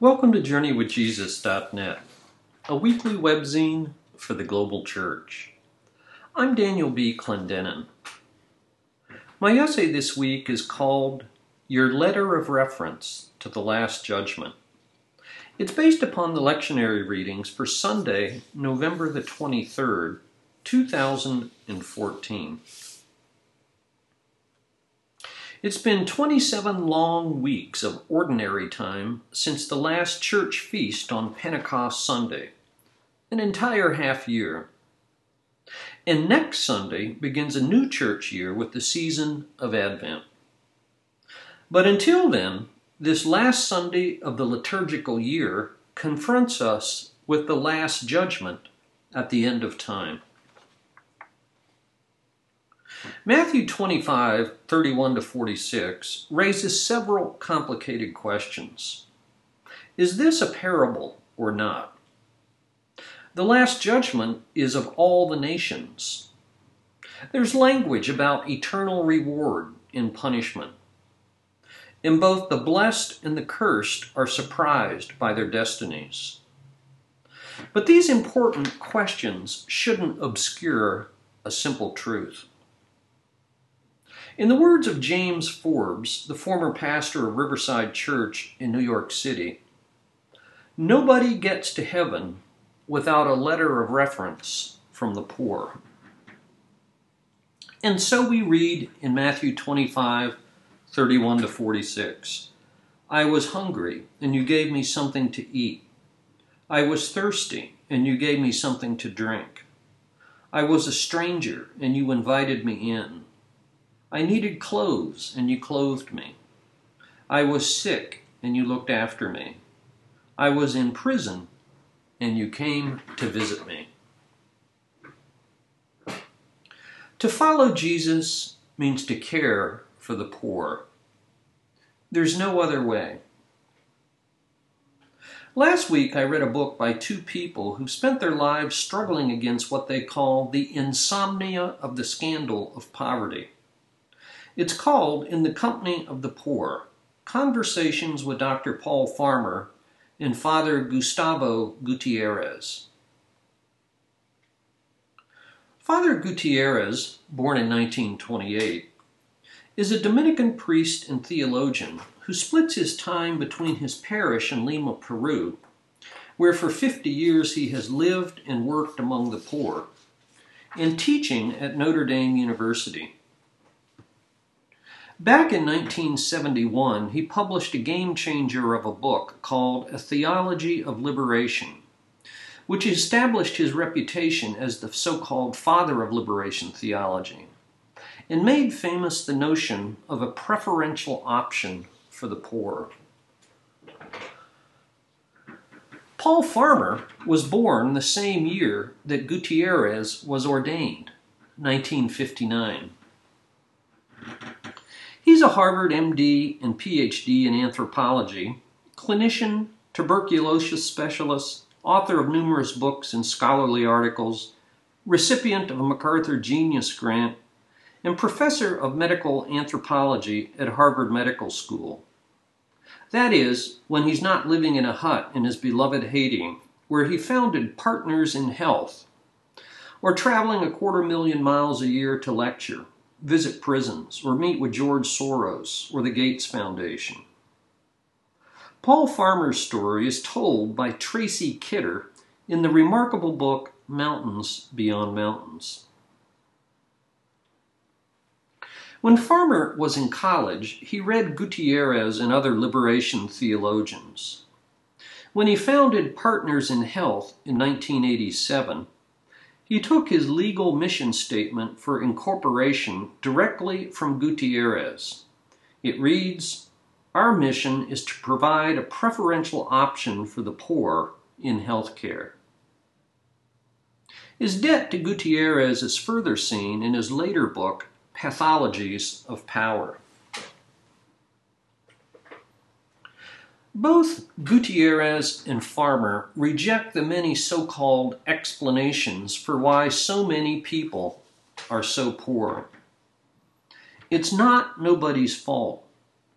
Welcome to JourneyWithJesus.net, a weekly webzine for the global church. I'm Daniel B. Clendenin. My essay this week is called Your Letter of Reference to the Last Judgment. It's based upon the lectionary readings for Sunday, November the 23rd, 2014. It's been 27 long weeks of ordinary time since the last church feast on Pentecost Sunday, an entire half year. And next Sunday begins a new church year with the season of Advent. But until then, this last Sunday of the liturgical year confronts us with the last judgment at the end of time. Matthew 25, 31 to 46 raises several complicated questions. Is this a parable or not? The Last Judgment is of all the nations. There's language about eternal reward in punishment. And both the blessed and the cursed are surprised by their destinies. But these important questions shouldn't obscure a simple truth. In the words of James Forbes, the former pastor of Riverside Church in New York City, nobody gets to heaven without a letter of reference from the poor. And so we read in Matthew 25, 31 to 46. I was hungry, and you gave me something to eat. I was thirsty, and you gave me something to drink. I was a stranger, and you invited me in. I needed clothes, and you clothed me. I was sick, and you looked after me. I was in prison, and you came to visit me. To follow Jesus means to care for the poor. There's no other way. Last week, I read a book by two people who spent their lives struggling against what they call the insomnia of the scandal of poverty. It's called In the Company of the Poor Conversations with Dr. Paul Farmer and Father Gustavo Gutierrez. Father Gutierrez, born in 1928, is a Dominican priest and theologian who splits his time between his parish in Lima, Peru, where for 50 years he has lived and worked among the poor, and teaching at Notre Dame University. Back in 1971, he published a game changer of a book called A Theology of Liberation, which established his reputation as the so called father of liberation theology, and made famous the notion of a preferential option for the poor. Paul Farmer was born the same year that Gutierrez was ordained, 1959. He's a Harvard MD and PhD in anthropology, clinician, tuberculosis specialist, author of numerous books and scholarly articles, recipient of a MacArthur Genius Grant, and professor of medical anthropology at Harvard Medical School. That is, when he's not living in a hut in his beloved Haiti, where he founded Partners in Health, or traveling a quarter million miles a year to lecture visit prisons, or meet with George Soros or the Gates Foundation. Paul Farmer's story is told by Tracy Kidder in the remarkable book Mountains Beyond Mountains. When Farmer was in college, he read Gutierrez and other liberation theologians. When he founded Partners in Health in 1987, he took his legal mission statement for incorporation directly from Gutierrez. It reads Our mission is to provide a preferential option for the poor in health care. His debt to Gutierrez is further seen in his later book, Pathologies of Power. Both Gutierrez and Farmer reject the many so called explanations for why so many people are so poor. It's not nobody's fault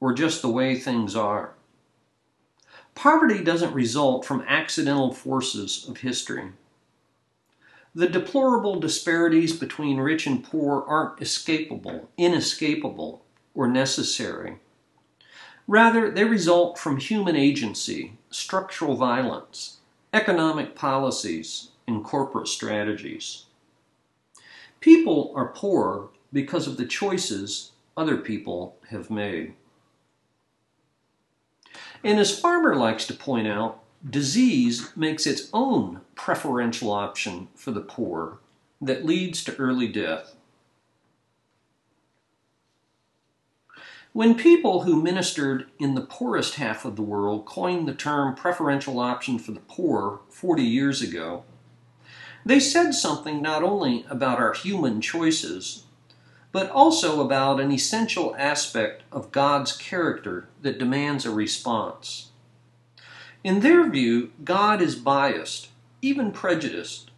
or just the way things are. Poverty doesn't result from accidental forces of history. The deplorable disparities between rich and poor aren't escapable, inescapable, or necessary. Rather, they result from human agency, structural violence, economic policies, and corporate strategies. People are poor because of the choices other people have made. And as Farmer likes to point out, disease makes its own preferential option for the poor that leads to early death. When people who ministered in the poorest half of the world coined the term preferential option for the poor 40 years ago, they said something not only about our human choices, but also about an essential aspect of God's character that demands a response. In their view, God is biased, even prejudiced.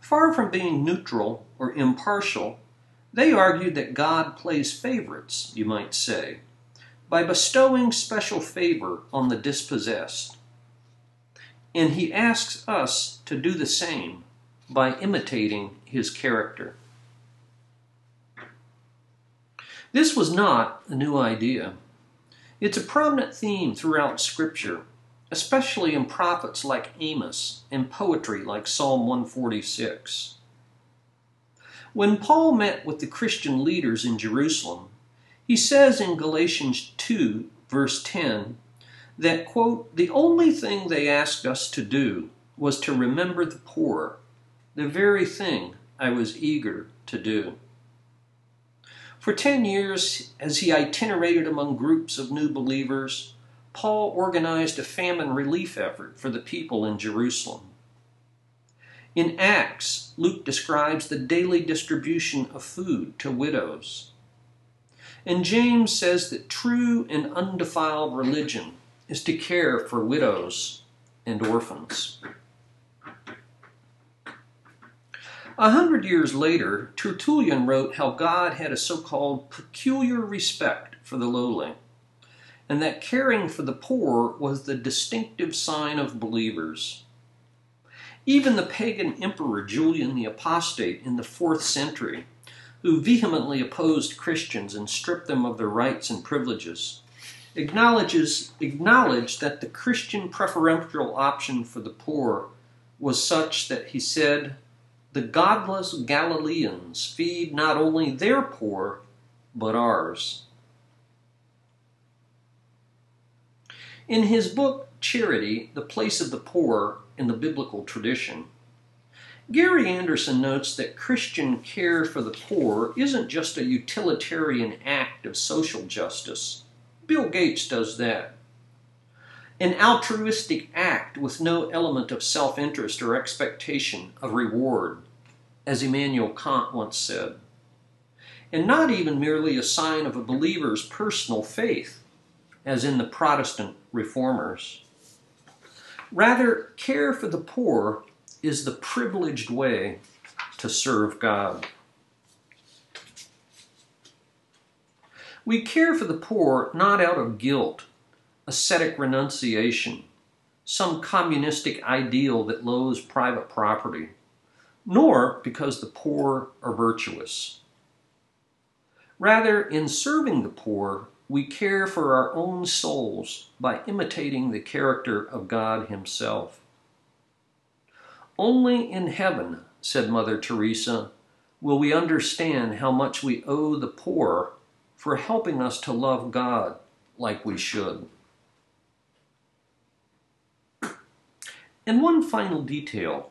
Far from being neutral or impartial, they argued that God plays favorites, you might say, by bestowing special favor on the dispossessed. And he asks us to do the same by imitating his character. This was not a new idea. It's a prominent theme throughout Scripture, especially in prophets like Amos and poetry like Psalm 146. When Paul met with the Christian leaders in Jerusalem, he says in Galatians 2, verse 10, that, quote, the only thing they asked us to do was to remember the poor, the very thing I was eager to do. For 10 years, as he itinerated among groups of new believers, Paul organized a famine relief effort for the people in Jerusalem. In Acts, Luke describes the daily distribution of food to widows. And James says that true and undefiled religion is to care for widows and orphans. A hundred years later, Tertullian wrote how God had a so called peculiar respect for the lowly, and that caring for the poor was the distinctive sign of believers. Even the pagan emperor Julian the Apostate in the fourth century, who vehemently opposed Christians and stripped them of their rights and privileges, acknowledges acknowledged that the Christian preferential option for the poor was such that he said the godless Galileans feed not only their poor, but ours. In his book, Charity, The Place of the Poor in the Biblical Tradition, Gary Anderson notes that Christian care for the poor isn't just a utilitarian act of social justice. Bill Gates does that. An altruistic act with no element of self interest or expectation of reward, as Immanuel Kant once said. And not even merely a sign of a believer's personal faith, as in the Protestant reformers. Rather, care for the poor is the privileged way to serve God. We care for the poor not out of guilt ascetic renunciation, some communistic ideal that loathes private property, nor because the poor are virtuous. Rather, in serving the poor, we care for our own souls by imitating the character of God Himself. Only in heaven, said Mother Teresa, will we understand how much we owe the poor for helping us to love God like we should. And one final detail.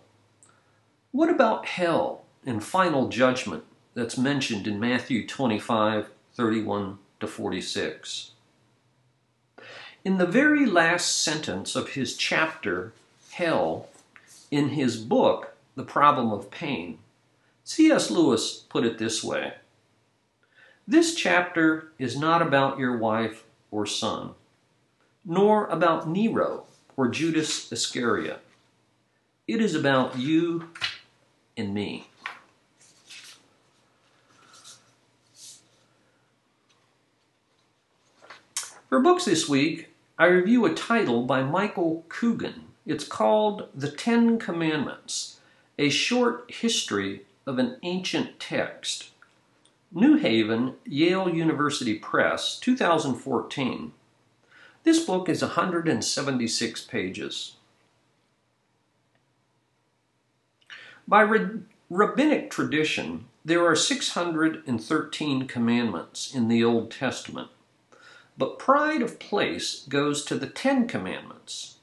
What about hell and final judgment that's mentioned in Matthew 25 31 to 46? In the very last sentence of his chapter, Hell, in his book, The Problem of Pain, C.S. Lewis put it this way This chapter is not about your wife or son, nor about Nero or Judas Iscariot. It is about you and me. For books this week, I review a title by Michael Coogan. It's called The Ten Commandments A Short History of an Ancient Text. New Haven, Yale University Press, 2014. This book is 176 pages. By rabbinic tradition, there are 613 commandments in the Old Testament, but pride of place goes to the Ten Commandments.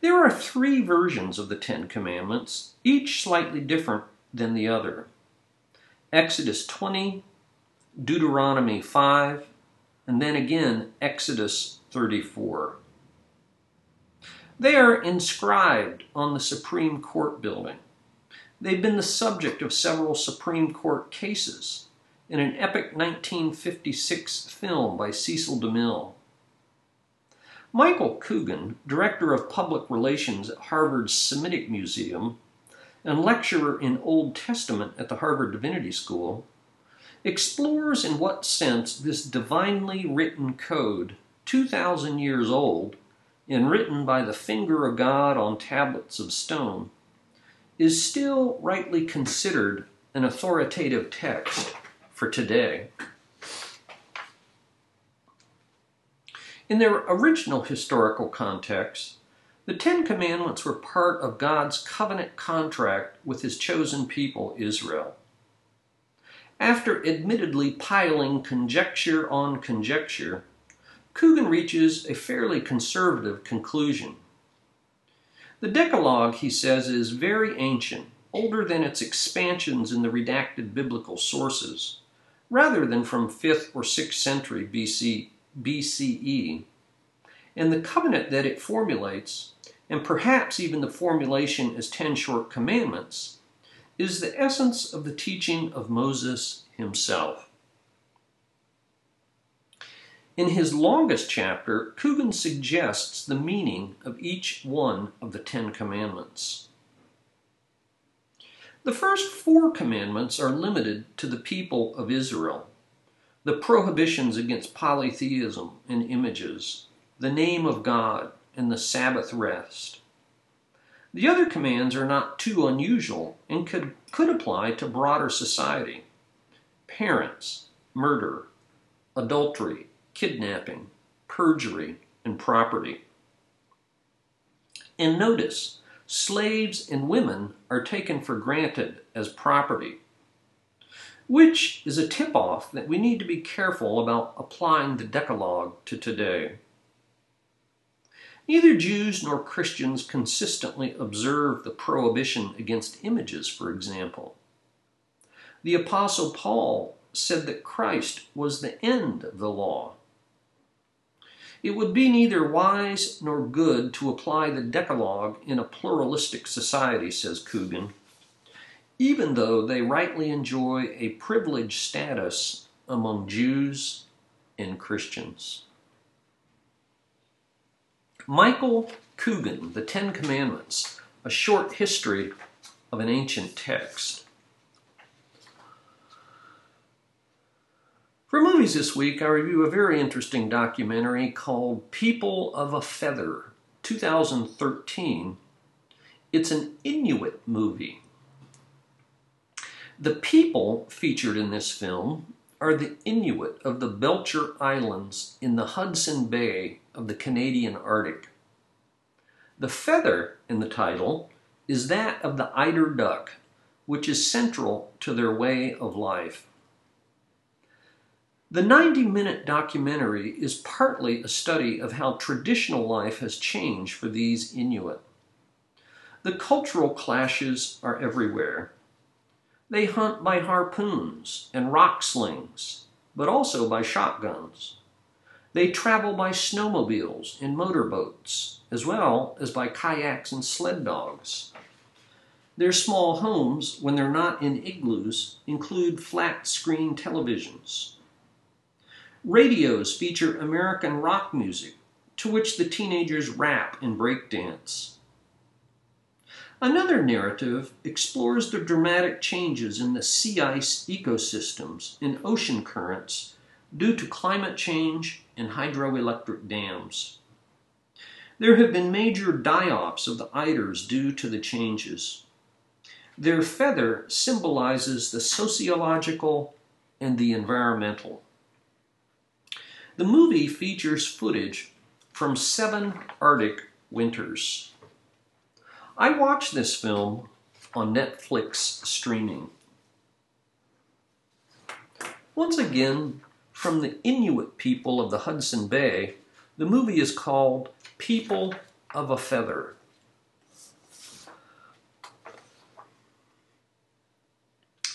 There are three versions of the Ten Commandments, each slightly different than the other Exodus 20, Deuteronomy 5, and then again Exodus 34. They are inscribed on the Supreme Court building. They've been the subject of several Supreme Court cases in an epic 1956 film by Cecil DeMille. Michael Coogan, Director of Public Relations at Harvard's Semitic Museum and lecturer in Old Testament at the Harvard Divinity School, explores in what sense this divinely written code, 2,000 years old, and written by the finger of God on tablets of stone, is still rightly considered an authoritative text for today. In their original historical context, the Ten Commandments were part of God's covenant contract with his chosen people, Israel. After admittedly piling conjecture on conjecture, Coogan reaches a fairly conservative conclusion. The Decalogue, he says, is very ancient, older than its expansions in the redacted biblical sources, rather than from 5th or 6th century BC, BCE. And the covenant that it formulates, and perhaps even the formulation as Ten Short Commandments, is the essence of the teaching of Moses himself. In his longest chapter, Coogan suggests the meaning of each one of the Ten Commandments. The first four commandments are limited to the people of Israel. The prohibitions against polytheism and images, the name of God, and the Sabbath rest. The other commands are not too unusual and could, could apply to broader society. Parents, murder, adultery, kidnapping, perjury, and property. And notice, slaves and women are taken for granted as property, which is a tip off that we need to be careful about applying the Decalogue to today. Neither Jews nor Christians consistently observe the prohibition against images, for example. The Apostle Paul said that Christ was the end of the law. It would be neither wise nor good to apply the Decalogue in a pluralistic society, says Coogan, even though they rightly enjoy a privileged status among Jews and Christians. Michael Coogan, The Ten Commandments, a short history of an ancient text. For movies this week, I review a very interesting documentary called People of a Feather, 2013. It's an Inuit movie. The people featured in this film are the Inuit of the Belcher Islands in the Hudson Bay of the Canadian Arctic. The feather in the title is that of the eider duck, which is central to their way of life. The 90 minute documentary is partly a study of how traditional life has changed for these Inuit. The cultural clashes are everywhere. They hunt by harpoons and rock slings, but also by shotguns. They travel by snowmobiles and motorboats, as well as by kayaks and sled dogs. Their small homes, when they're not in igloos, include flat screen televisions. Radios feature American rock music, to which the teenagers rap and breakdance. Another narrative explores the dramatic changes in the sea ice ecosystems and ocean currents due to climate change and hydroelectric dams. There have been major die-offs of the eiders due to the changes. Their feather symbolizes the sociological and the environmental. The movie features footage from seven Arctic winters. I watched this film on Netflix streaming. Once again, from the Inuit people of the Hudson Bay, the movie is called People of a Feather.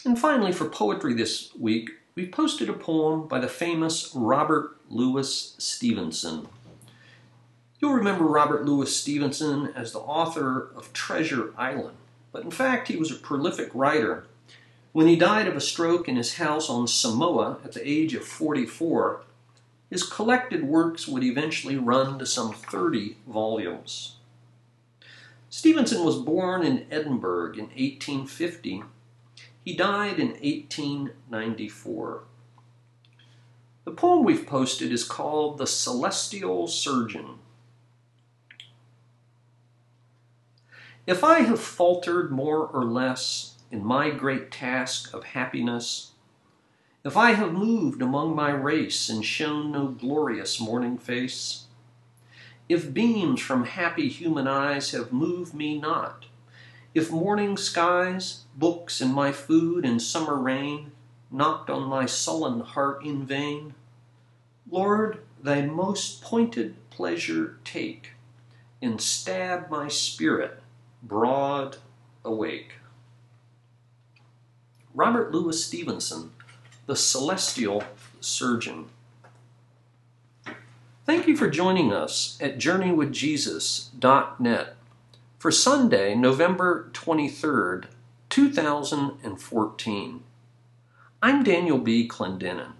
And finally, for poetry this week, we posted a poem by the famous Robert Louis Stevenson. You'll remember Robert Louis Stevenson as the author of Treasure Island, but in fact, he was a prolific writer when he died of a stroke in his house on Samoa at the age of 44, his collected works would eventually run to some 30 volumes. Stevenson was born in Edinburgh in 1850. He died in 1894. The poem we've posted is called The Celestial Surgeon. If I have faltered more or less in my great task of happiness, if I have moved among my race and shown no glorious morning face, if beams from happy human eyes have moved me not, if morning skies, books, and my food and summer rain knocked on my sullen heart in vain, Lord, thy most pointed pleasure take, and stab my spirit broad awake. Robert Louis Stevenson, the celestial surgeon. Thank you for joining us at JourneyWithJesus.net for Sunday, November 23rd, 2014. I'm Daniel B. Clendenin.